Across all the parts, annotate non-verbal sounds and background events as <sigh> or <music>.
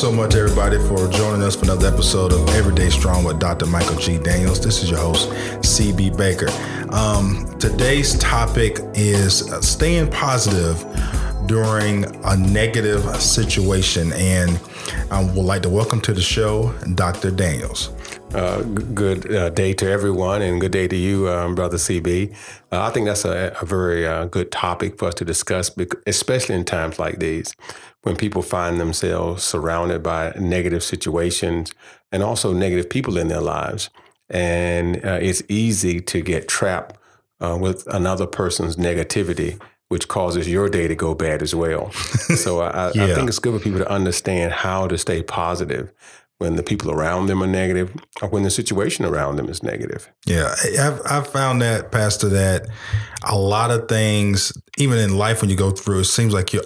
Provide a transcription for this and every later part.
So much, everybody, for joining us for another episode of Everyday Strong with Dr. Michael G. Daniels. This is your host, CB Baker. Um, today's topic is staying positive during a negative situation. And I would like to welcome to the show Dr. Daniels. Uh, good uh, day to everyone, and good day to you, um, Brother CB. Uh, I think that's a, a very uh, good topic for us to discuss, especially in times like these when people find themselves surrounded by negative situations and also negative people in their lives. And uh, it's easy to get trapped uh, with another person's negativity, which causes your day to go bad as well. <laughs> so I, yeah. I think it's good for people to understand how to stay positive when the people around them are negative or when the situation around them is negative. Yeah, I've, I've found that, Pastor, that a lot of things, even in life when you go through, it seems like you're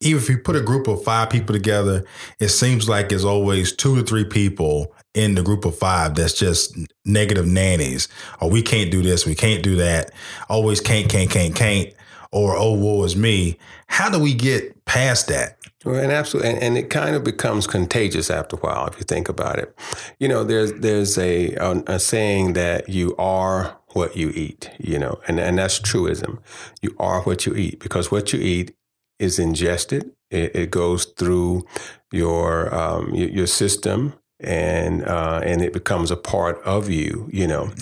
even if you put a group of five people together, it seems like it's always two to three people in the group of five that's just negative nannies. Or we can't do this, we can't do that. Always can't, can't, can't, can't. Or oh, woe is me. How do we get past that? Well, and absolutely, and, and, it kind of becomes contagious after a while if you think about it. You know, there's there's a, a, a saying that you are what you eat. You know, and and that's truism. You are what you eat because what you eat is ingested. It, it goes through your um, your, your, system, and uh, and it becomes a part of you. You know.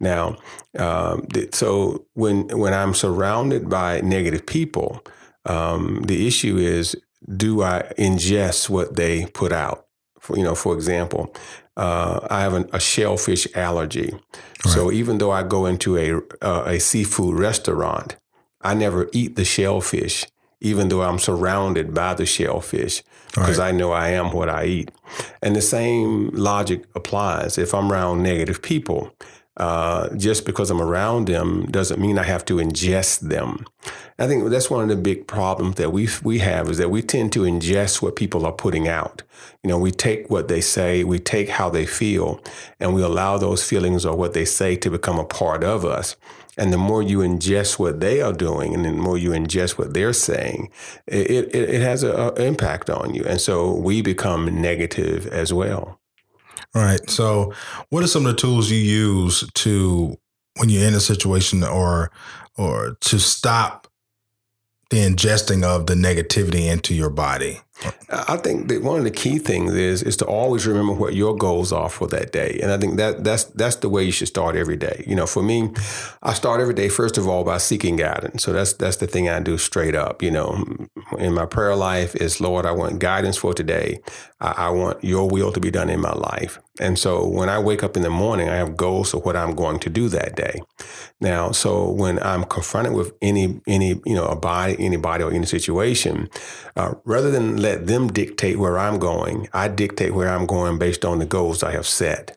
Now, um, so when when I'm surrounded by negative people, um, the issue is, do I ingest what they put out? For, you know, for example, uh, I have an, a shellfish allergy. Right. So even though I go into a uh, a seafood restaurant, I never eat the shellfish even though I'm surrounded by the shellfish, because right. I know I am what I eat. And the same logic applies if I'm around negative people. Uh, just because I'm around them doesn't mean I have to ingest them. I think that's one of the big problems that we we have is that we tend to ingest what people are putting out. You know, we take what they say, we take how they feel, and we allow those feelings or what they say to become a part of us. And the more you ingest what they are doing and the more you ingest what they're saying, it, it, it has an impact on you. And so we become negative as well. All right. So, what are some of the tools you use to, when you're in a situation or, or to stop the ingesting of the negativity into your body? I think that one of the key things is is to always remember what your goals are for that day, and I think that that's that's the way you should start every day. You know, for me, I start every day first of all by seeking guidance. So that's that's the thing I do straight up. You know, in my prayer life is Lord, I want guidance for today. I, I want Your will to be done in my life. And so when I wake up in the morning, I have goals of what I'm going to do that day. Now, so when I'm confronted with any any you know a body, anybody or any situation, uh, rather than let them dictate where I'm going. I dictate where I'm going based on the goals I have set.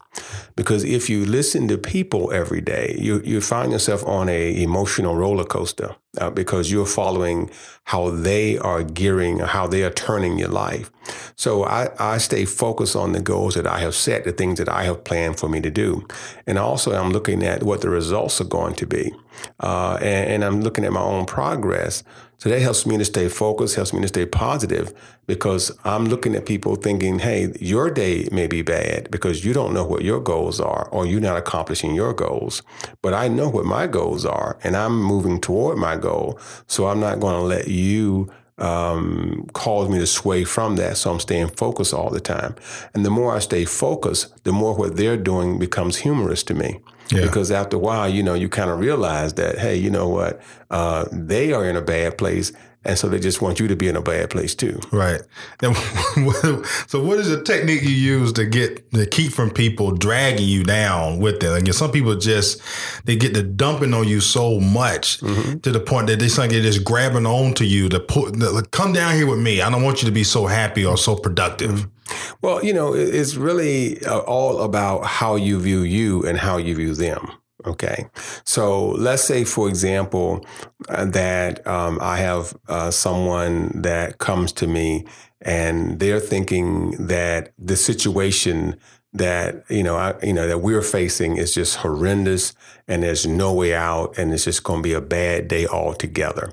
Because if you listen to people every day, you, you find yourself on a emotional roller coaster uh, because you're following how they are gearing, how they are turning your life. So I, I stay focused on the goals that I have set, the things that I have planned for me to do. And also I'm looking at what the results are going to be. Uh, and, and I'm looking at my own progress. So that helps me to stay focused, helps me to stay positive because I'm looking at people thinking, hey, your day may be bad because you don't know what your goals are or you're not accomplishing your goals. But I know what my goals are and I'm moving toward my goal. So I'm not going to let you um, cause me to sway from that. So I'm staying focused all the time. And the more I stay focused, the more what they're doing becomes humorous to me. Yeah. Because after a while, you know, you kind of realize that, hey, you know what? Uh, they are in a bad place. And so they just want you to be in a bad place too. Right. And <laughs> so what is the technique you use to get to keep from people dragging you down with them? Like some people just they get the dumping on you so much mm-hmm. to the point that they like they're just grabbing onto you to put like, come down here with me. I don't want you to be so happy or so productive. Mm-hmm. Well, you know, it's really uh, all about how you view you and how you view them. Okay. So let's say, for example, uh, that um, I have uh, someone that comes to me and they're thinking that the situation that you know I, you know that we're facing is just horrendous and there's no way out and it's just going to be a bad day altogether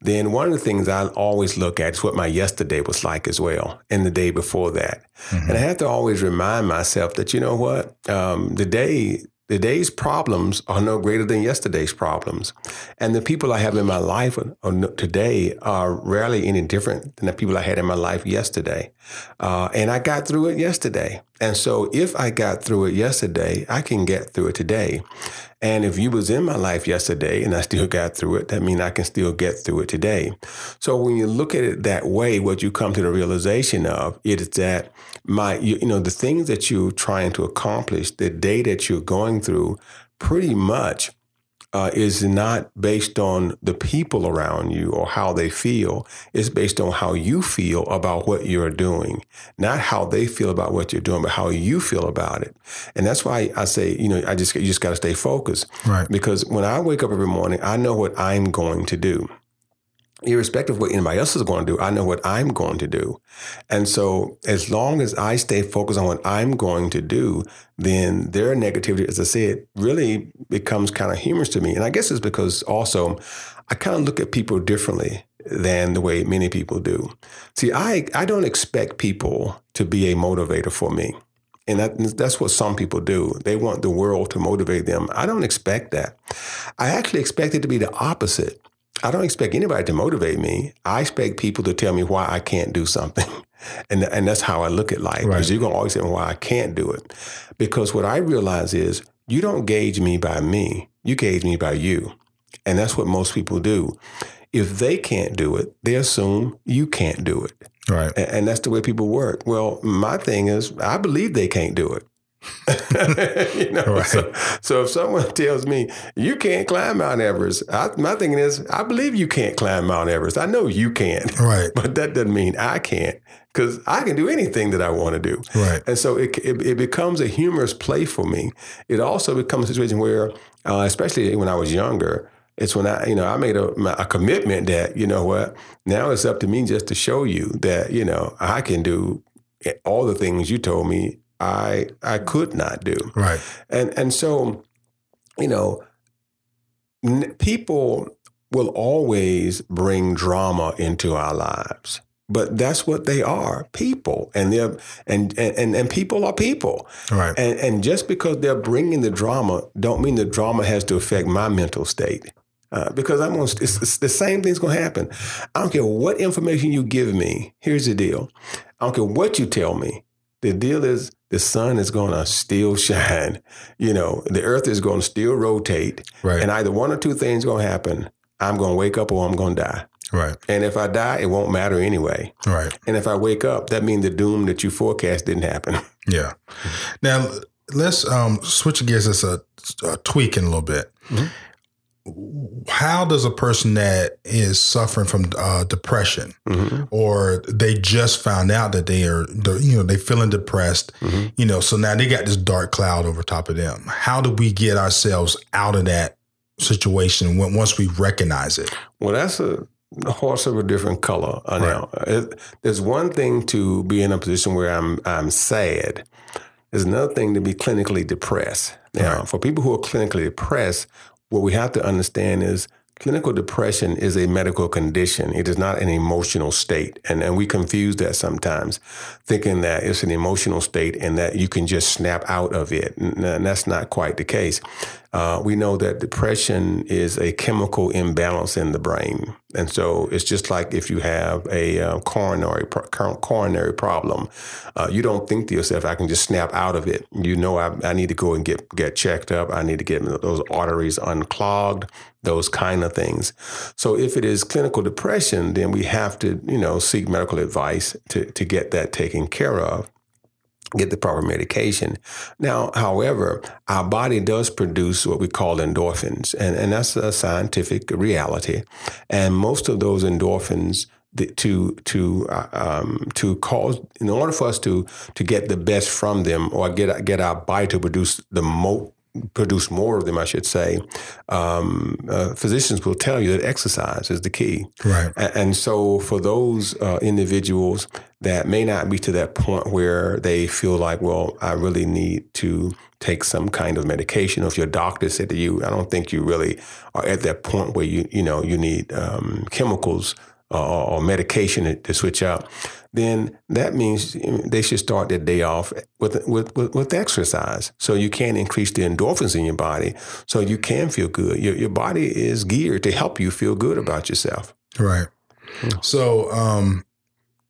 then one of the things i always look at is what my yesterday was like as well and the day before that mm-hmm. and i have to always remind myself that you know what um, the day the day's problems are no greater than yesterday's problems. And the people I have in my life today are rarely any different than the people I had in my life yesterday. Uh, and I got through it yesterday. And so if I got through it yesterday, I can get through it today. And if you was in my life yesterday and I still got through it, that means I can still get through it today. So when you look at it that way, what you come to the realization of it is that my, you, you know, the things that you're trying to accomplish, the day that you're going through, pretty much uh, is not based on the people around you or how they feel. It's based on how you feel about what you're doing, not how they feel about what you're doing, but how you feel about it. And that's why I say, you know, I just you just got to stay focused, right? Because when I wake up every morning, I know what I'm going to do irrespective of what anybody else is going to do, I know what I'm going to do. And so as long as I stay focused on what I'm going to do, then their negativity, as I said, really becomes kind of humorous to me. And I guess it's because also I kind of look at people differently than the way many people do. See, I, I don't expect people to be a motivator for me. And that, that's what some people do. They want the world to motivate them. I don't expect that. I actually expect it to be the opposite. I don't expect anybody to motivate me. I expect people to tell me why I can't do something. <laughs> And, and that's how I look at life. Because right. you're going to always say why I can't do it. Because what I realize is you don't gauge me by me, you gauge me by you. And that's what most people do. If they can't do it, they assume you can't do it. Right. And, and that's the way people work. Well, my thing is, I believe they can't do it. <laughs> you know, right. so, so, if someone tells me you can't climb Mount Everest, I, my thinking is, I believe you can't climb Mount Everest. I know you can't, right? <laughs> But that doesn't mean I can't, because I can do anything that I want to do, right? And so it, it, it becomes a humorous play for me. It also becomes a situation where, uh, especially when I was younger, it's when I, you know, I made a, a commitment that, you know what, now it's up to me just to show you that, you know, I can do all the things you told me I I could not do. Right. And and so, you know, n- people will always bring drama into our lives. But that's what they are, people, and they're and and and people are people, right? And and just because they're bringing the drama, don't mean the drama has to affect my mental state. Uh, because I'm going. It's, it's the same thing's going to happen. I don't care what information you give me. Here's the deal. I don't care what you tell me. The deal is the sun is going to still shine. You know, the earth is going to still rotate. Right. And either one or two things going to happen. I'm going to wake up or I'm going to die. Right. And if I die, it won't matter anyway. Right. And if I wake up, that means the doom that you forecast didn't happen. <laughs> Yeah. Now let's um, switch gears. It's a, a tweak in a little bit. Mm-hmm how does a person that is suffering from uh, depression mm-hmm. or they just found out that they are you know they feeling depressed mm-hmm. you know so now they got this dark cloud over top of them how do we get ourselves out of that situation when once we recognize it well that's a horse of a different color uh, right. now it, there's one thing to be in a position where i'm i'm sad there's another thing to be clinically depressed now right. for people who are clinically depressed what we have to understand is clinical depression is a medical condition. It is not an emotional state. And, and we confuse that sometimes, thinking that it's an emotional state and that you can just snap out of it. And, that's not quite the case. Uh, we know that depression is a chemical imbalance in the brain. And so it's just like if you have a uh, coronary coronary problem, uh, you don't think to yourself, "I can just snap out of it." You know, I, I need to go and get get checked up. I need to get those arteries unclogged, those kind of things. So if it is clinical depression, then we have to, you know, seek medical advice to to get that taken care of get the proper medication. Now, however, our body does produce what we call endorphins, and, and that's a scientific reality. And most of those endorphins to to uh, um, to cause in order for us to to get the best from them or get get our body to produce the most produce more of them, I should say, um, uh, physicians will tell you that exercise is the key. Right. And, and so for those uh, individuals that may not be to that point where they feel like, well, I really need to take some kind of medication. Or if your doctor said to you, I don't think you really are at that point where you, you know, you need um, chemicals or, or medication to, to switch out then that means they should start their day off with, with, with, with, exercise. So you can increase the endorphins in your body so you can feel good. Your, your body is geared to help you feel good about yourself. Right. So, um,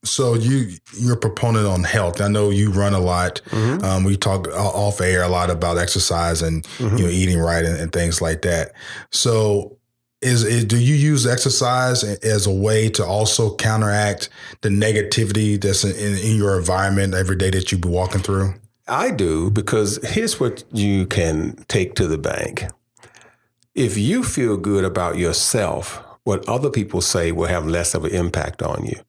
so you you're a proponent on health. I know you run a lot. Mm-hmm. Um, we talk off air a lot about exercise and mm-hmm. you know eating right and, and things like that. So is, is, do you use exercise as a way to also counteract the negativity that's in, in your environment every day that you be walking through? I do because here's what you can take to the bank. If you feel good about yourself, what other people say will have less of an impact on you.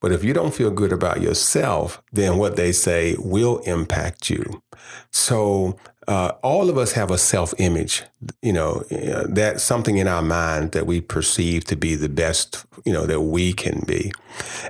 But if you don't feel good about yourself, then what they say will impact you. So uh, all of us have a self image, you know, uh, that's something in our mind that we perceive to be the best, you know, that we can be.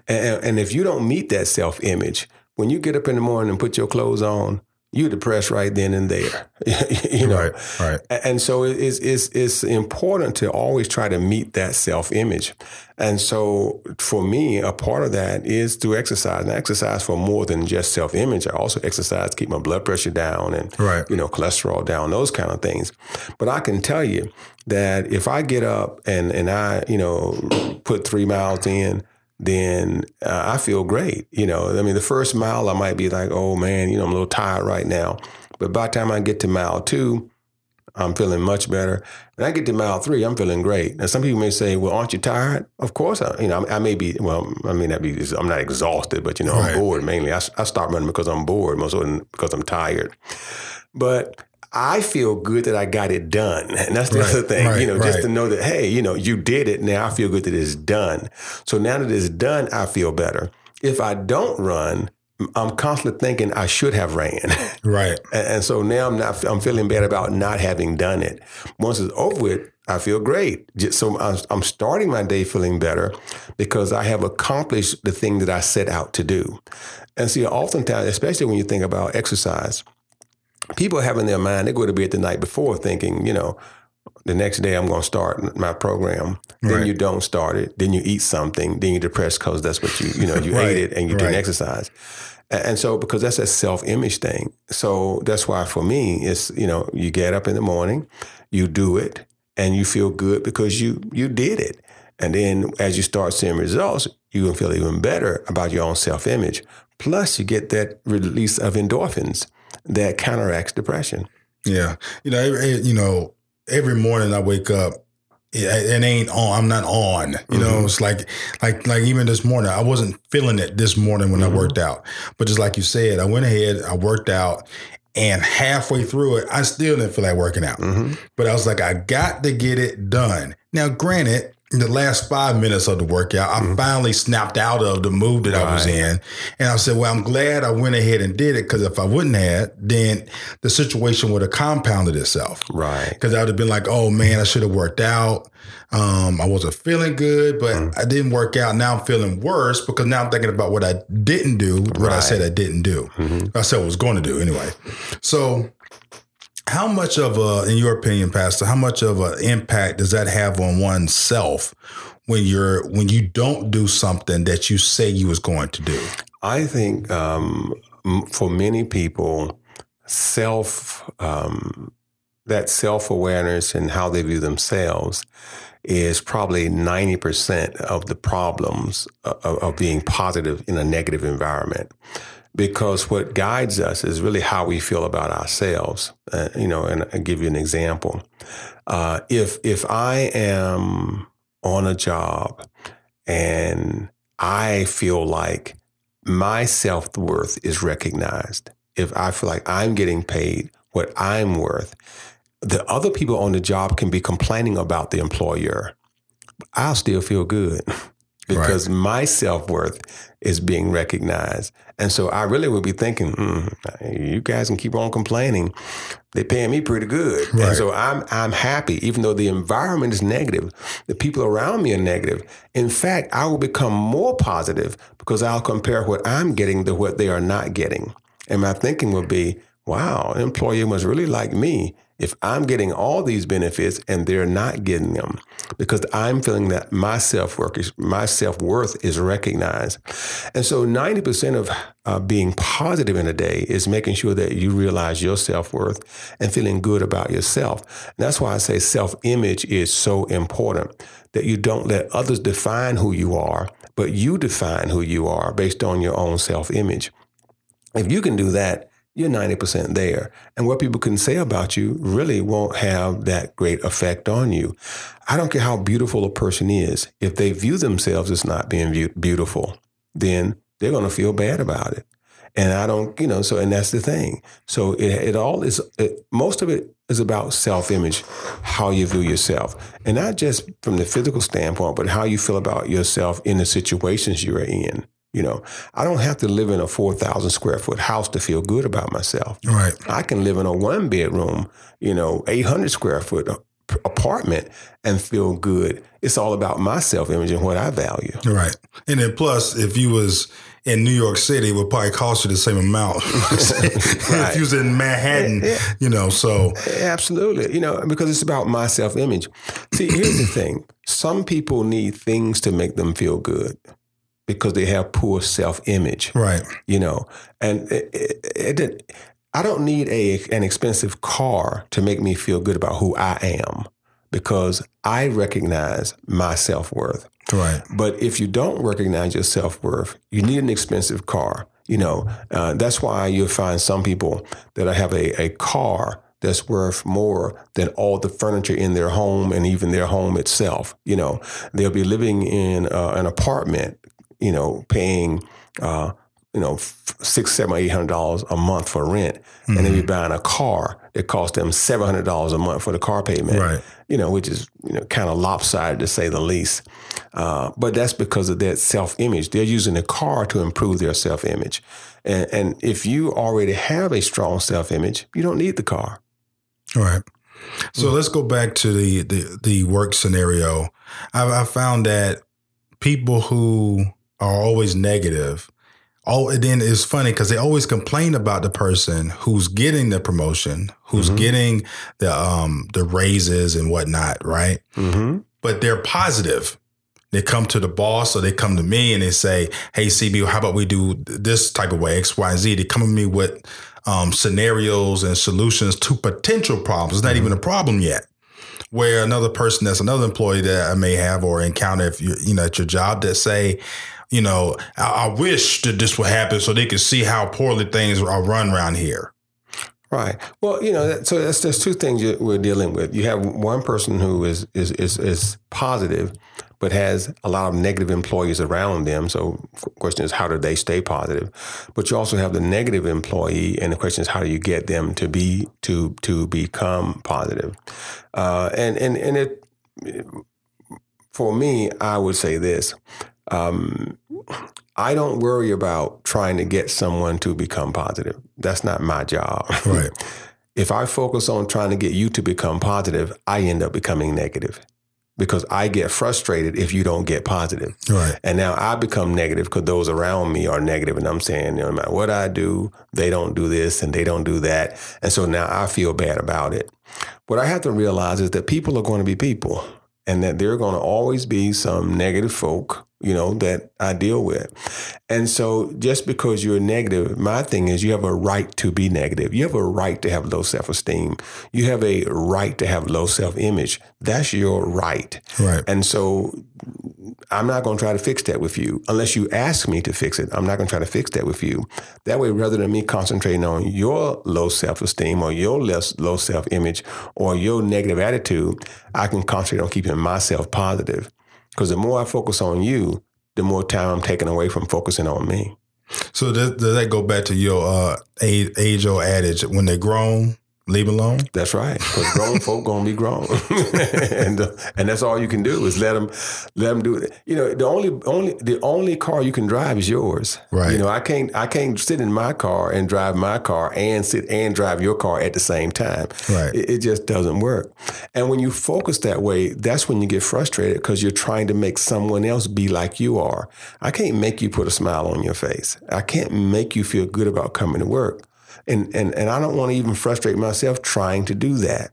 And, and if you don't meet that self image, when you get up in the morning and put your clothes on, you're depressed right then and there. <laughs> you know, right, right. And so it's, it's, it's important to always try to meet that self image. And so for me, a part of that is through exercise. And exercise for more than just self image. I also exercise to keep my blood pressure down and, right. you know, cholesterol down, those kind of things. But I can tell you that if I get up and, and I, you know, put three miles in, then uh, I feel great. You know, I mean, the first mile I might be like, oh man, you know, I'm a little tired right now. But by the time I get to mile two, I'm feeling much better. When I get to mile three, I'm feeling great. Now, some people may say, "Well, aren't you tired?" Of course, I, you know, I, I may be. Well, I may not be. I'm not exhausted, but you know, right. I'm bored mainly. I, I start running because I'm bored, most of because I'm tired. But I feel good that I got it done. <laughs> And that's the right, other thing, right, you know, right. just to know that, hey, you know, you did it. Now I feel good that it's done. So now that it's done, I feel better. If I don't run, I'm constantly thinking I should have ran. <laughs> Right. and, and, so now I'm not, I'm feeling bad about not having done it. Once it's over with, I feel great. Just, so I'm, I'm starting my day feeling better because I have accomplished the thing that I set out to do. And see, oftentimes, especially when you think about exercise, people have in their mind, they go to bed the night before thinking, you know, the next day I'm going to start my program. Then right. you don't start it. Then you eat something. Then you're depressed because that's what you, you know, you <laughs> right. ate it and you right. didn't exercise. And so, because that's a self image thing. So that's why for me, it's, you know, you get up in the morning, you do it, and you feel good because you, you did it. And then as you start seeing results, you can feel even better about your own self image. Plus, you get that release of endorphins that counteracts depression. Yeah, you know, you know, every morning I wake up, it, it ain't on. I'm not on. You mm-hmm. know, it's like, like, like even this morning, I wasn't feeling it this morning when mm-hmm. I worked out. But just like you said, I went ahead, I worked out, and halfway through it, I still didn't feel like working out. Mm-hmm. But I was like, I got to get it done. Now, granted, the last five minutes of the workout, I mm-hmm. finally snapped out of the mood that right. I was in. And I said, well, I'm glad I went ahead and did it because if I wouldn't have, then the situation would have compounded itself. Right. Because I would have been like, oh man, I should have worked out. Um, I wasn't feeling good, but mm-hmm. I didn't work out. Now I'm feeling worse because now I'm thinking about what I didn't do, what right. I said I didn't do. Mm-hmm. I said I was going to do anyway. So how much of a, in your opinion, Pastor, how much of an impact does that have on oneself when you're when you don't do something that you say you was going to do? I think um, for many people, self um, that self awareness and how they view themselves is probably 90% of the problems of, of, being positive in a negative environment because what guides us is really how we feel about ourselves. Uh, you know, and I'll give you an example. Uh, if if I am on a job and I feel like my self worth is recognized, if I feel like I'm getting paid what I'm worth, the other people on the job can be complaining about the employer. I'll still feel good <laughs> because right. my self worth is being recognized. And so I really would be thinking, mm, you guys can keep on complaining. They're paying me pretty good. Right. And so I'm I'm happy, even though the environment is negative, the people around me are negative. In fact, I will become more positive because I'll compare what I'm getting to what they are not getting. And my thinking will be, wow, an employer must really like me if I'm getting all these benefits and they're not getting them because I'm feeling that my self worth is my self worth is recognized, and so 90% of uh, being positive in a day is making sure that you realize your self worth and feeling good about yourself. And that's why I say self image is so important that you don't let others define who you are, but you define who you are based on your own self image. If you can do that, you're 90% there. And what people can say about you really won't have that great effect on you. I don't care how beautiful a person is. If they view themselves as not being beautiful, then they're going to feel bad about it. And I don't, you know, so, and that's the thing. So it, it all is, it, most of it is about self image, how you view yourself. And not just from the physical standpoint, but how you feel about yourself in the situations you're in. You know, I don't have to live in a 4,000 square foot house to feel good about myself. Right. I can live in a one bedroom, you know, 800 square foot apartment and feel good. It's all about my self image and what I value. Right. And then plus, if you was in New York City, it would probably cost you the same amount. <laughs> if you was in Manhattan, yeah, you know, so. Absolutely. You know, because it's about my self image. See, here's the thing. Some people need things to make them feel good because they have poor self image. Right. You know, and it, it, it, I don't need a an expensive car to make me feel good about who I am because I recognize my self worth. Right. But if you don't recognize your self worth, you need an expensive car. You know, uh, that's why you'll find some people that have a, a car that's worth more than all the furniture in their home and even their home itself. You know, they'll be living in uh, an apartment you know, paying, uh, you know, six, seven, eight hundred dollars a month for rent, mm-hmm. and then be buying a car that costs them seven hundred dollars a month for the car payment. Right. You know, which is you know kind of lopsided to say the least. Uh, but that's because of that self image. They're using the car to improve their self image, and, and if you already have a strong self image, you don't need the car. All right. So mm-hmm. let's go back to the the, the work scenario. I've, I've found that people who are always negative. Oh, and then it's funny because they always complain about the person who's getting the promotion, who's mm-hmm. getting the um the raises and whatnot, right? Mm-hmm. But they're positive. They come to the boss or they come to me and they say, "Hey, CB, how about we do this type of way X, Y, and Z?" They come to me with um, scenarios and solutions to potential problems. It's not mm-hmm. even a problem yet where another person that's another employee that I may have or encounter if you you know at your job that say, you know, I, I wish that this would happen so they could see how poorly things are run around here. Right. Well, you know, so that's there's two things we're dealing with. You have one person who is is is is positive, but has a lot of negative employees around them. So, the question is, how do they stay positive? But you also have the negative employee, and the question is, how do you get them to be to to become positive? Uh, and and and it for me, I would say this: um, I don't worry about trying to get someone to become positive. That's not my job. <laughs> Right. if I focus on trying to get you to become positive, I end up becoming negative because I get frustrated if you don't get positive. Right. And now I become negative because those around me are negative and I'm saying, no matter what I do, they don't do this and they don't do that. And so now I feel bad about it. What I have to realize is that people are going to be people and that there are going to always be some negative folk you know, that I deal with. And so just because you're negative, my thing is you have a right to be negative. You have a right to have low self esteem. You have a right to have low self image. That's your right. Right. And so I'm not going to try to fix that with you unless you ask me to fix it. I'm not going to try to fix that with you. That way, rather than me concentrating on your low self esteem or your less low self image or your negative attitude, I can concentrate on keeping myself positive. Because the more I focus on you, the more time I'm taking away from focusing on me. So does, does that go back to your uh, age, age old adage? When they're grown, leave alone. That's right, because grown folk gonna be grown, <laughs> and uh, and that's all you can do is let them let them do it. You know, the only only the only car you can drive is yours. Right. You know, I can't I can't sit in my car and drive my car and sit and drive your car at the same time. Right. It, it just doesn't work. And when you focus that way, that's when you get frustrated because you're trying to make someone else be like you are. I can't make you put a smile on your face. I can't make you feel good about coming to work. And, and, and I don't want to even frustrate myself trying to do that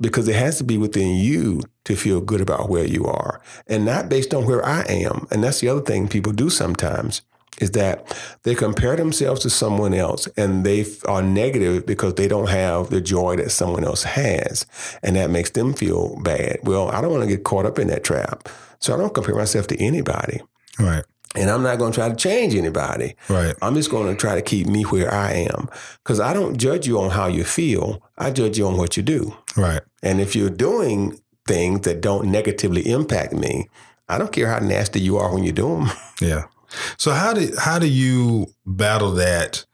because it has to be within you to feel good about where you are and not based on where I am. And that's the other thing people do sometimes is that they compare themselves to someone else and they are negative because they don't have the joy that someone else has. And that makes them feel bad. Well, I don't want to get caught up in that trap. So I don't compare myself to anybody. Right. And I'm not going to try to change anybody. Right. I'm just going to try to keep me where I am. Because I don't judge you on how you feel, I judge you on what you do. Right. And if you're doing things that don't negatively impact me, I don't care how nasty you are when you do them. <laughs> Yeah. So how do how do you battle that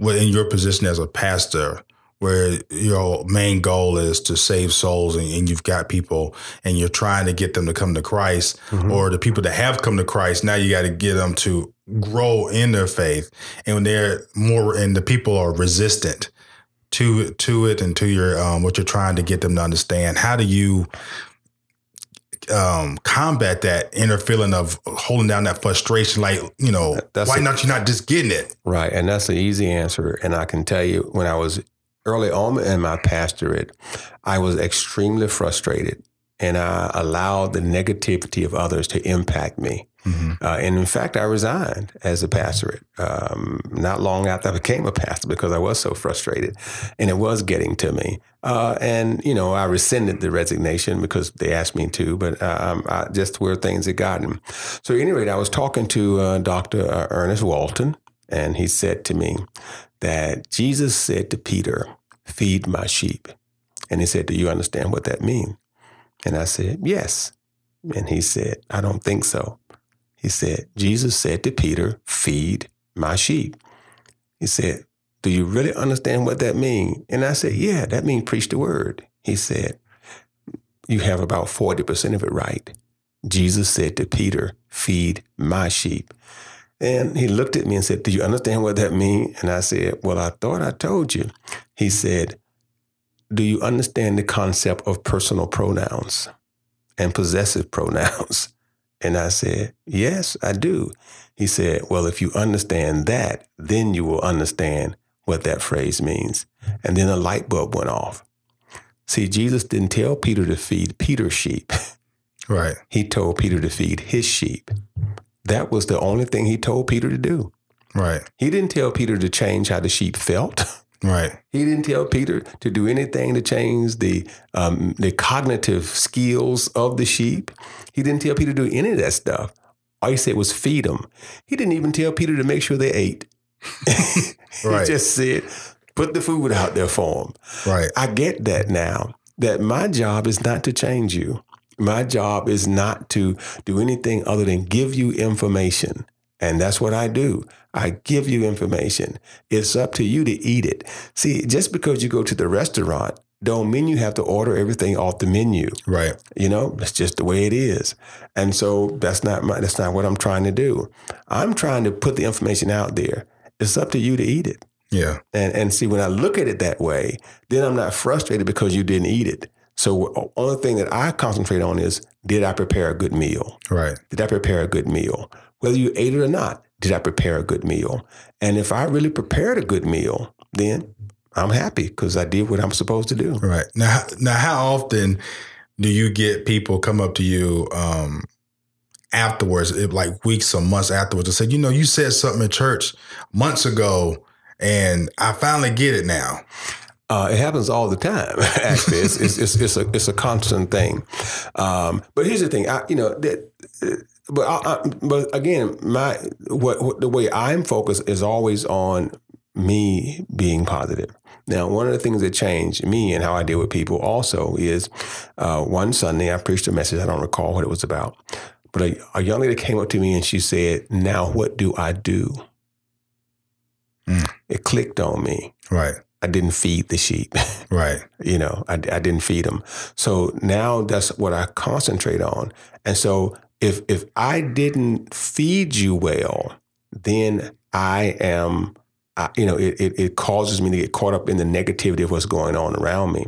in your position as a pastor? Where your main goal is to save souls and, and, you've got people and you're trying to get them to come to Christ mm-hmm. or the people that have come to Christ, now you got to get them to grow in their faith. And when they're more and the people are resistant to to it and to your um, what you're trying to get them to understand, how do you um, combat that inner feeling of holding down that frustration? Like, you know, that's why a, not you're not just getting it? Right. And that's the easy answer. And I can tell you when I was early on in my pastorate, I was extremely frustrated and I allowed the negativity of others to impact me. Mm-hmm. Uh, and in fact, I resigned as a pastorate um, not long after I became a pastor because I was so frustrated and it was getting to me. Uh, and, you know, I rescinded the resignation because they asked me to, but um, I, just where things had gotten. So, at any rate, I was talking to uh, Dr. Uh, Ernest Walton, and he said to me that Jesus said to Peter, feed my sheep. And he said, Do you understand what that means? And I said, Yes. And he said, I don't think so. He said, Jesus said to Peter, Feed my sheep. He said, Do you really understand what that means? And I said, Yeah, that means preach the word. He said, You have about 40% of it right. Jesus said to Peter, Feed my sheep. And he looked at me and said, Do you understand what that means? And I said, Well, I thought I told you. He said, Do you understand the concept of personal pronouns and possessive <laughs> pronouns? And I said, Yes, I do. He said, Well, if you understand that, then you will understand what that phrase means. And then a light bulb went off. See, Jesus didn't tell Peter to feed Peter's sheep. <laughs> Right. He told Peter to feed his sheep. That was the only thing he told Peter to do. Right. He didn't tell Peter to change how the sheep felt. <laughs> Right. He didn't tell Peter to do anything to change the um, the cognitive skills of the sheep. He didn't tell Peter to do any of that stuff. All he said was feed them. He didn't even tell Peter to make sure they ate. <laughs> right. He just said, put the food out there for them. Right. I get that now. That my job is not to change you. My job is not to do anything other than give you information. And that's what I do. I give you information. It's up to you to eat it. See, just because you go to the restaurant don't mean you have to order everything off the menu. Right. You know, that's just the way it is. And so that's not my that's not what I'm trying to do. I'm trying to put the information out there. It's up to you to eat it. Yeah. And and see when I look at it that way, then I'm not frustrated because you didn't eat it. So the only thing that I concentrate on is did I prepare a good meal? Right. Did I prepare a good meal? Whether you ate it or not, did I prepare a good meal? And if I really prepared a good meal, then I'm happy because I did what I'm supposed to do. Right. Now now how often do you get people come up to you um, afterwards, like weeks or months afterwards, and say, you know, you said something in church months ago, and I finally get it now. Uh, it happens all the time. <laughs> Actually, it's, it's, it's, it's, a it's a constant thing. Um, but here's the thing, I, you know that. But I, I, but again, my what, what the way I'm focused is always on me being positive. Now, one of the things that changed me and how I deal with people also is uh, one Sunday I preached a message. I don't recall what it was about, but a, a young lady came up to me and she said, "Now, what do I do?" Mm. it clicked on me. Right. I didn't feed the sheep. <laughs> Right. you know, I, I didn't feed them. So now that's what I concentrate on. And so if if I didn't feed you well, then I am, I, you know, it, it, it causes me to get caught up in the negativity of what's going on around me.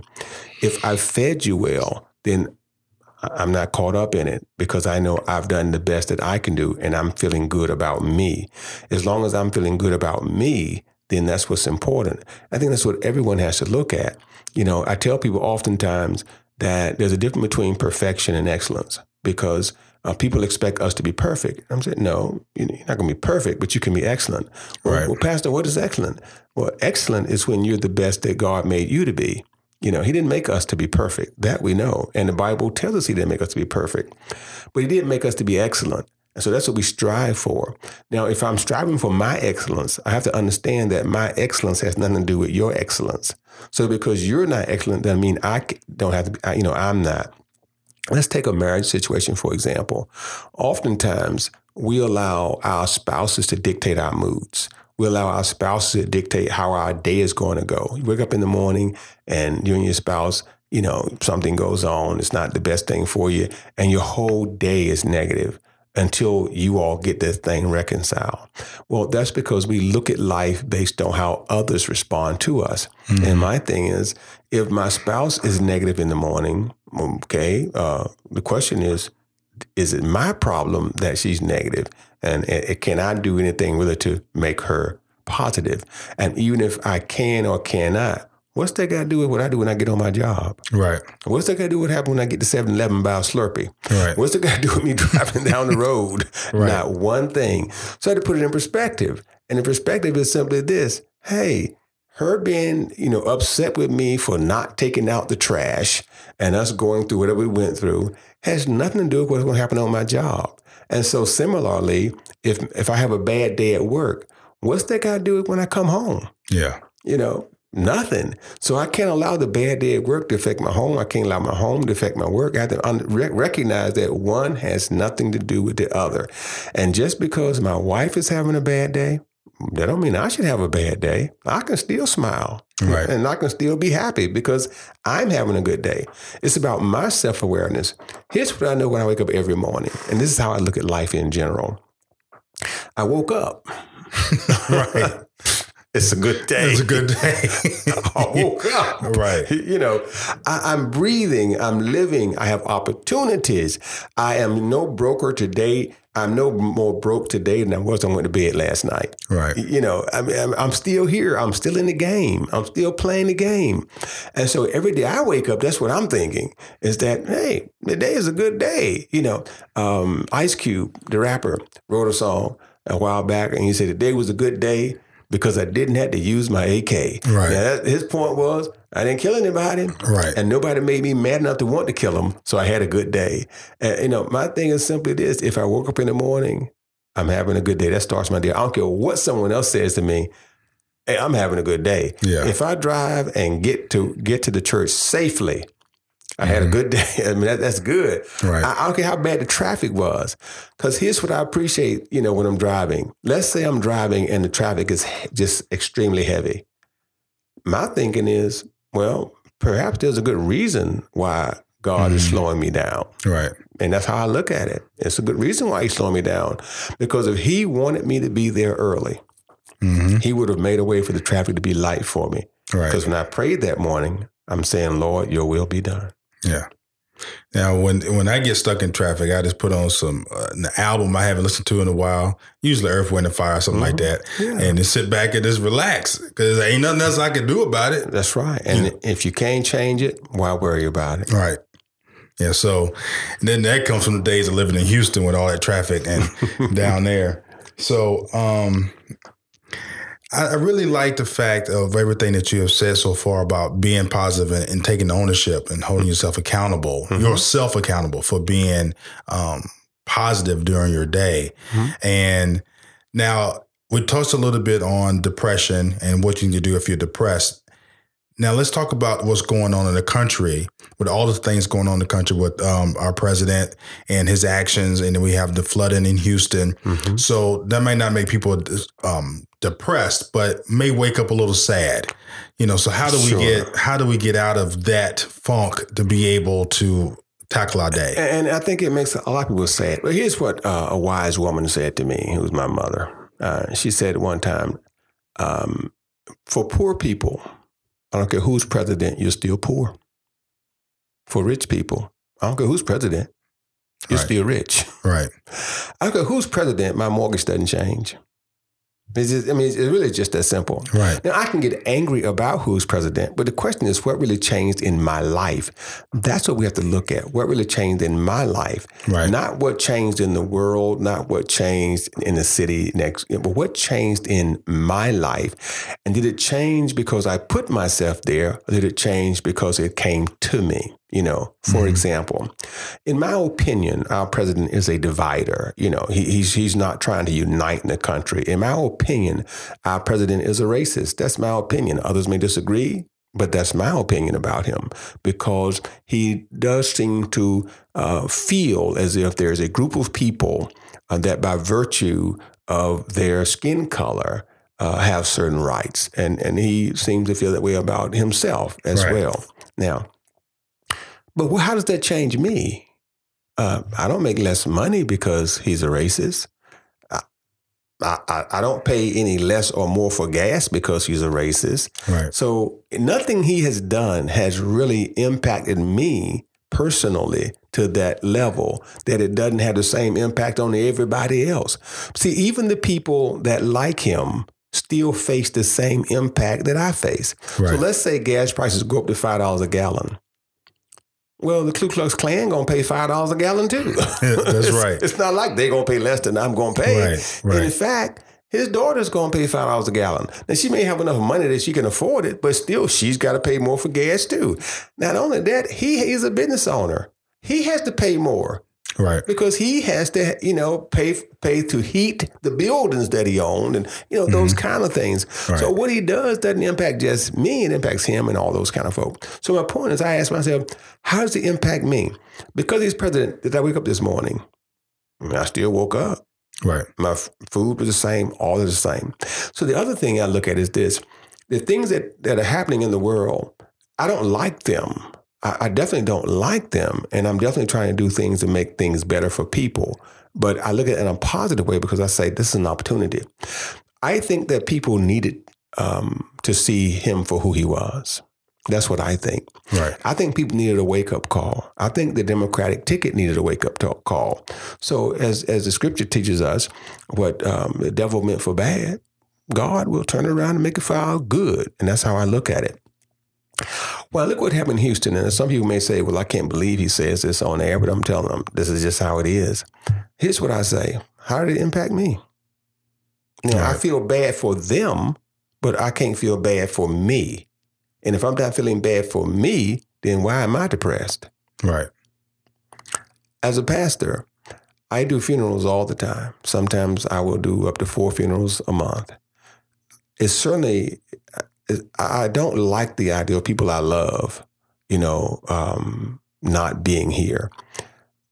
If I fed you well, then I'm not caught up in it because I know I've done the best that I can do and I'm feeling good about me. As long as I'm feeling good about me, then that's what's important. I think that's what everyone has to look at. You know, I tell people oftentimes that there's a difference between perfection and excellence because uh, people expect us to be perfect. I'm saying, no, you're not going to be perfect, but you can be excellent. Well, Right. well, Pastor, what is excellent? Well, excellent is when you're the best that God made you to be. You know, He didn't make us to be perfect. That we know. And the Bible tells us He didn't make us to be perfect, but He did make us to be excellent. And so that's what we strive for. Now, if I'm striving for my excellence, I have to understand that my excellence has nothing to do with your excellence. So because you're not excellent doesn't mean I don't have to be, you know, I'm not. Let's take a marriage situation, for example. Oftentimes, we allow our spouses to dictate our moods. We allow our spouses to dictate how our day is going to go. You wake up in the morning and you and your spouse, you know, something goes on, it's not the best thing for you, and your whole day is negative until you all get this thing reconciled. Well, that's because we look at life based on how others respond to us. And my thing is, if my spouse is negative in the morning, okay, uh, the question is, is it my problem that she's negative? And, and can I do anything really to make her positive? And even if I can or cannot, what's that got to do with what I do when I get on my job? Right. What's that got to do with what happens when I get to 7 Eleven buy a Slurpee? Right. What's it got to do with me <laughs> driving down the road? <laughs> Right. Not one thing. So I had to put it in perspective. And the perspective is simply this hey, her being, you know, upset with me for not taking out the trash and us going through whatever we went through has nothing to do with what's going to happen on my job. And so similarly, if if I have a bad day at work, what's that got to do with when I come home? Yeah. you know, nothing. So I can't allow the bad day at work to affect my home. I can't allow my home to affect my work. I have to un- recognize that one has nothing to do with the other. And just because my wife is having a bad day, that don't mean I should have a bad day. I can still smile. Right. And I can still be happy because I'm having a good day. It's about my self awareness. Here's what I know when I wake up every morning. And this is how I look at life in general. I woke up. <laughs> Right. <laughs> It's a good day. It's a good <laughs> day. I woke up. Right. <laughs> You know, I, I'm breathing, I'm living, I have opportunities. I am no broker today. I'm no more broke today than I was when I went to bed last night. Right. You know, I mean, I'm, I'm still here. I'm still in the game. I'm still playing the game. And so every day I wake up, that's what I'm thinking is that, hey, the day is a good day. You know, um, Ice Cube, the rapper, wrote a song a while back and he said, the day was a good day because I didn't have to use my AK. Right. That, his point was, I didn't kill anybody. Right. And nobody made me mad enough to want to kill him. So I had a good day. And, you know, my thing is simply this if I woke up in the morning, I'm having a good day. That starts my day. I don't care what someone else says to me. Hey, I'm having a good day. Yeah. If I drive and get to get to the church safely, I had a good day. <laughs> I mean, that, that's good. Right. I, I don't care how bad the traffic was. Because here's what I appreciate, you know, when I'm driving. Let's say I'm driving and the traffic is just extremely heavy. My thinking is, well, perhaps there's a good reason why God is slowing me down. Right. And that's how I look at it. It's a good reason why he's slowing me down. Because if he wanted me to be there early, hmm he would have made a way for the traffic to be light for me. Right. Because when I prayed that morning, I'm saying, Lord, your will be done. Yeah. Now, when when I get stuck in traffic, I just put on some uh, an album I haven't listened to in a while, usually Earth, Wind, and Fire, or something like that, Yeah. and just sit back and just relax because there ain't nothing else I can do about it. That's right. And if you can't change it, why worry about it? Right. Yeah. So, and then that comes from the days of living in Houston with all that traffic and <laughs> down there. So, um, I, really like the fact of everything that you have said so far about being positive and, and taking ownership and holding yourself accountable, yourself accountable for being um, positive during your day. Mhm. And now we touched a little bit on depression and what you can do if you're depressed. Now let's talk about what's going on in the country with all the things going on in the country with um, our president and his actions, and then we have the flooding in Houston. Mm-hmm. So that might not make people um, depressed, but may wake up a little sad. You know, so how do we get how do we get out of that funk to be able to tackle our day? And I think it makes a lot of people sad. But here's what uh, a wise woman said to me, who was my mother. Uh, she said one time, um, "For poor people, I don't care who's president, you're still poor. For rich people, I don't care who's president, you're right. still rich. Right. I don't care who's president, my mortgage doesn't change. It's just, I mean, it's really just that simple. Right. Now, I can get angry about who's president, but the question is what really changed in my life? That's what we have to look at. What really changed in my life? Right. Not what changed in the world, not what changed in the city next, but what changed in my life. And did it change because I put myself there, or did it change because it came to me? You know, for mm-hmm. example, in my opinion, our president is a divider. You know, he, he's he's not trying to unite in the country. In my opinion, our president is a racist. That's my opinion. Others may disagree, but that's my opinion about him because he does seem to uh, feel as if there's a group of people uh, that, by virtue of their skin color, uh, have certain rights, and and he seems to feel that way about himself as right. well. Now but how does that change me? Uh, I don't make less money because he's a racist. I, I, I, don't pay any less or more for gas because he's a racist. Right. So nothing he has done has really impacted me personally to that level that it doesn't have the same impact on everybody else. See, even the people that like him still face the same impact that I face. Right. So let's say gas prices go up to $5 a gallon. Well, the Ku Klux Klan gonna pay five dollars a gallon too. <laughs> That's it's, right. It's not like they gonna pay less than I'm gonna pay. Right, right. In fact, his daughter's gonna pay five dollars a gallon. Now she may have enough money that she can afford it, but still she's got to pay more for gas too. Not only that, he is a business owner. He has to pay more. Right. Because he has to, you know, pay pay to heat the buildings that he owned and, you know, those mm-hmm. kind of things. Right. So what he does doesn't impact just me, it impacts him and all those kind of folk. So my point is I ask myself, how does it impact me? Because he's president, did I wake up this morning? I, mean, I still woke up. Right. My f- food was the same, all is the same. So the other thing I look at is this the things that, that are happening in the world, I don't like them. I, I definitely don't like them. And I'm definitely trying to do things to make things better for people. But I look at it in a positive way because I say this is an opportunity. I think that people needed um, to see him for who he was. That's what I think. Right. I think people needed a wake up call. I think the Democratic ticket needed a wake up call. So, as as the Scripture teaches us, what um, the devil meant for bad, God will turn it around and make it for our good, and that's how I look at it. Well, look what happened in Houston. And some people may say, well, I can't believe he says this on air, but I'm telling them this is just how it is. Here's what I say How did it impact me? Now, right. I feel bad for them, but I can't feel bad for me. And if I'm not feeling bad for me, then why am I depressed? Right. As a pastor, I do funerals all the time. Sometimes I will do up to four funerals a month. It's certainly I don't like the idea of people I love, you know, um, not being here.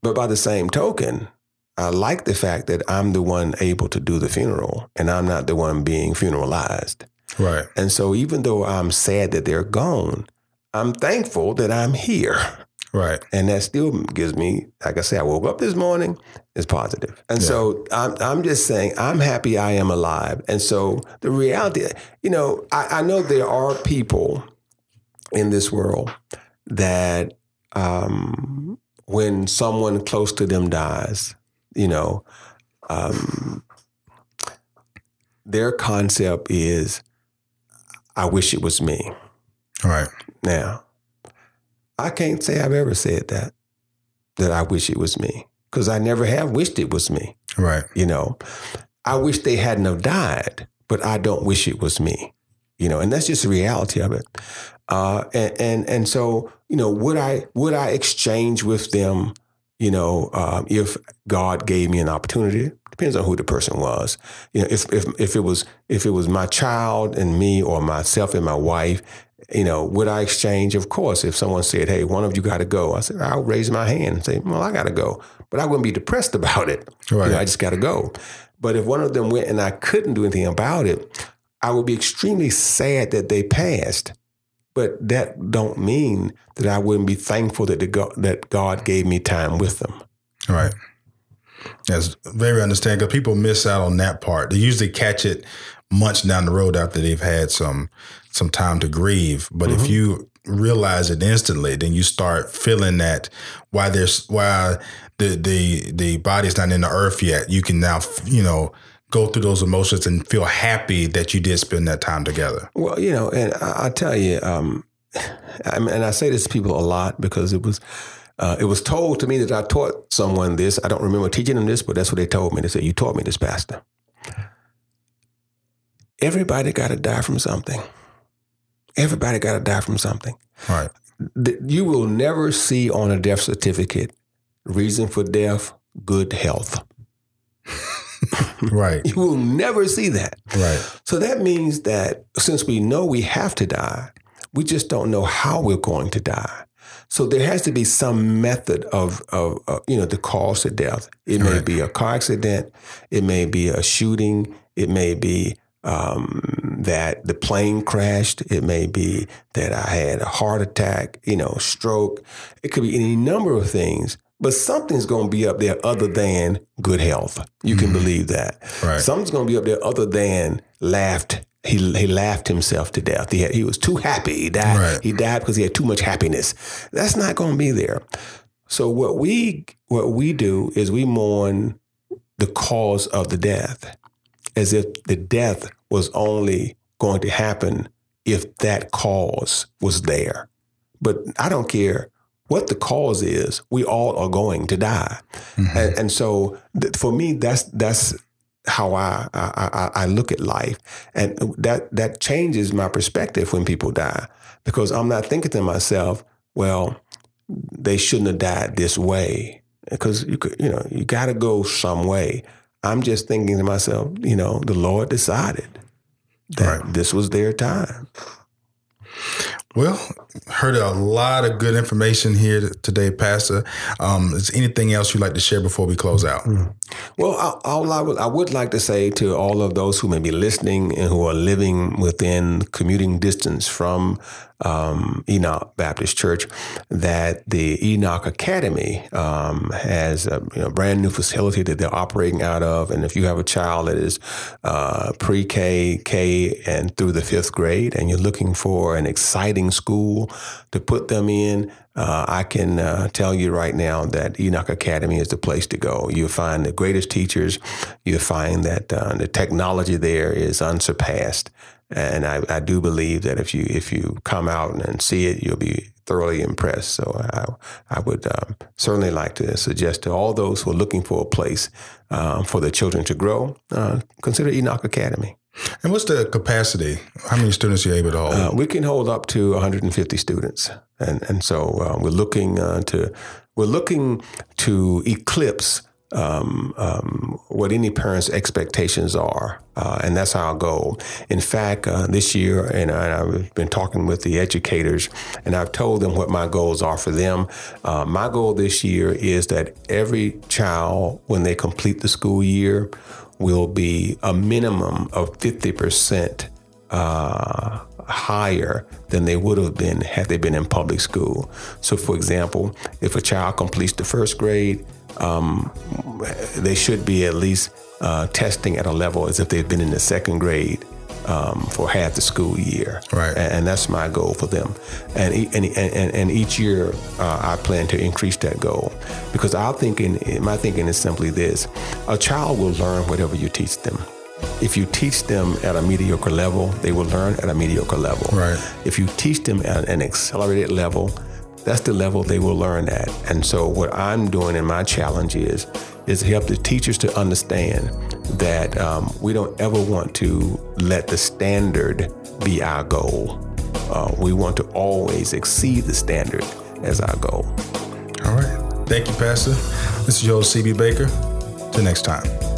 But by the same token, I like the fact that I'm the one able to do the funeral and I'm not the one being funeralized. Right. And so even though I'm sad that they're gone, I'm thankful that I'm here. <laughs> Right. And that still gives me, like I say, I woke up this morning, it's positive. And yeah. so I'm, I'm just saying, I'm happy I am alive. And so the reality, you know, I, I know there are people in this world that um, when someone close to them dies, you know, um, their concept is, I wish it was me. Right. Now, I can't say I've ever said that, that I wish it was me, because I never have wished it was me. Right. You know, I wish they hadn't have died, but I don't wish it was me. You know, and that's just the reality of it. Uh, and, and and so you know, would I would I exchange with them? You know, um, if God gave me an opportunity, depends on who the person was. You know, if if if it was if it was my child and me or myself and my wife, you know, would I exchange? Of course, if someone said, "Hey, one of you got to go," I said, "I'll raise my hand and say, well, I got to go," but I wouldn't be depressed <laughs> about it. Right. You know, I just got to go. But if one of them went and I couldn't do anything about it, I would be extremely sad that they passed. But that don't mean that I wouldn't be thankful that the God, that God gave me time with them. Right. That's very understandable. Because people miss out on that part. They usually catch it months down the road after they've had some some time to grieve. But mm-hmm. if you realize it instantly, then you start feeling that why there's why the the the body's not in the earth yet. You can now you know go through those emotions and feel happy that you did spend that time together. Well, you know, and I, I tell you, um, <sighs> I mean, and I say this to people a lot because it was. Uh, it was told to me that I taught someone this. I don't remember teaching them this, but that's what they told me. They said, "You taught me this, Pastor." Everybody got to die from something. Everybody got to die from something. Right. You will never see on a death certificate reason for death, good health. <laughs> right. You will never see that. Right. So that means that since we know we have to die, we just don't know how we're going to die. So there has to be some method of, of, uh, you know, the cause of death. It may right. be a car accident. It may be a shooting. It may be um, that the plane crashed. It may be that I had a heart attack, you know, stroke. It could be any number of things, but something's going to be up there other than good health. You can mm-hmm. believe that. Right. Something's going to be up there other than laughed. He, he laughed himself to death. He, had, he was too happy. He died. Right. He died because he had too much happiness. That's not going to be there. So what we what we do is we mourn the cause of the death as if the death was only going to happen if that cause was there. But I don't care what the cause is, we all are going to die. Mm-hmm. And, and, so th- for me, that's that's how I, I, I look at life, and that that changes my perspective when people die because I'm not thinking to myself, well, they shouldn't have died this way because you could, you know you got to go some way. I'm just thinking to myself, you know, the Lord decided that right. this was their time. Well, heard a lot of good information here today, Pastor. Um, is anything else you'd like to share before we close out? Mm. Well, all I would, I would like to say to all of those who may be listening and who are living within commuting distance from um, Enoch Baptist Church that the Enoch Academy um, has a you know, brand new facility that they're operating out of. And if you have a child that is uh, pre K, K, and through the fifth grade, and you're looking for an exciting school to put them in, uh, I can uh, tell you right now that Enoch Academy is the place to go. You'll find the greatest teachers. You'll find that uh, the technology there is unsurpassed. And I, I, do believe that if you if you come out and see it, you'll be thoroughly impressed. So I I would um, certainly like to suggest to all those who are looking for a place um, for their children to grow, uh, consider Enoch Academy. And what's the capacity? How many students are you able to hold? Uh, we can hold up to 150 students, and and so uh, we're looking uh, to we're looking to eclipse um, um, what any parent's expectations are, uh, and that's our goal. In fact, uh, this year, and, I, have been talking with the educators, and I've told them what my goals are for them. Uh, my goal this year is that every child, when they complete the school year, will be a minimum of fifty percent uh, higher than they would have been had they been in public school. So, for example, if a child completes the first grade um, they should be at least uh, testing at a level as if they've been in the second grade um, for half the school year. Right. And, and, that's my goal for them. And, and, and, and each year uh, I plan to increase that goal because our thinking, my thinking is simply this a child will learn whatever you teach them. If you teach them at a mediocre level, they will learn at a mediocre level. Right. If you teach them at an accelerated level, that's the level they will learn at. And so what I'm doing in my challenge is is help the teachers to understand that um, we don't ever want to let the standard be our goal. Uh, we want to always exceed the standard as our goal. All right. Thank you, Pastor. This is Joel C.B. Baker. Till next time.